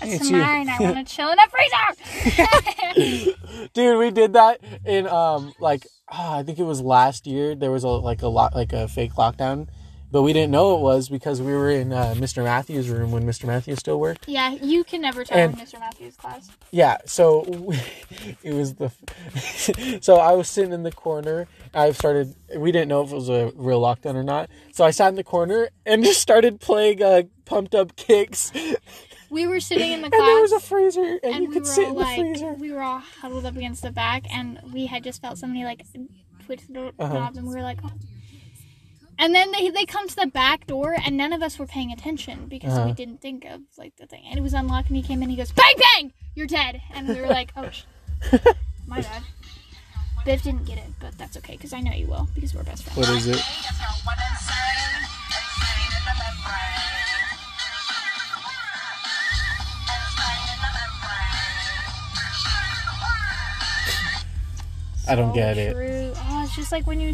Hey, It's it's you. mine. I want to chill in a freezer. Dude, we did that in um like ah, I think it was last year. There was a like a lot like a fake lockdown, but we didn't know it was because we were in uh, Mr. Matthews' room when Mr. Matthews still worked. Yeah, you can never tell in Mr. Matthews' class. Yeah, so it was the. so I was sitting in the corner. I started. We didn't know if it was a real lockdown or not. So I sat in the corner and just started playing uh, pumped up kicks. We were sitting in the class. And there was a freezer, and, and you we could were sit all in the like, freezer. we were all huddled up against the back, and we had just felt somebody like twitch the Uh-huh. knobs, and we were like, oh. And then they they come to the back door, and none of us were paying attention because Uh-huh. we didn't think of like the thing, and it was unlocked, and he came in, he goes, bang bang, you're dead, and we were like, oh, sh- my bad. Biff didn't get it, but that's okay because I know you will because we're best friends. What is it? I don't So get it. True. Oh, it's just like when you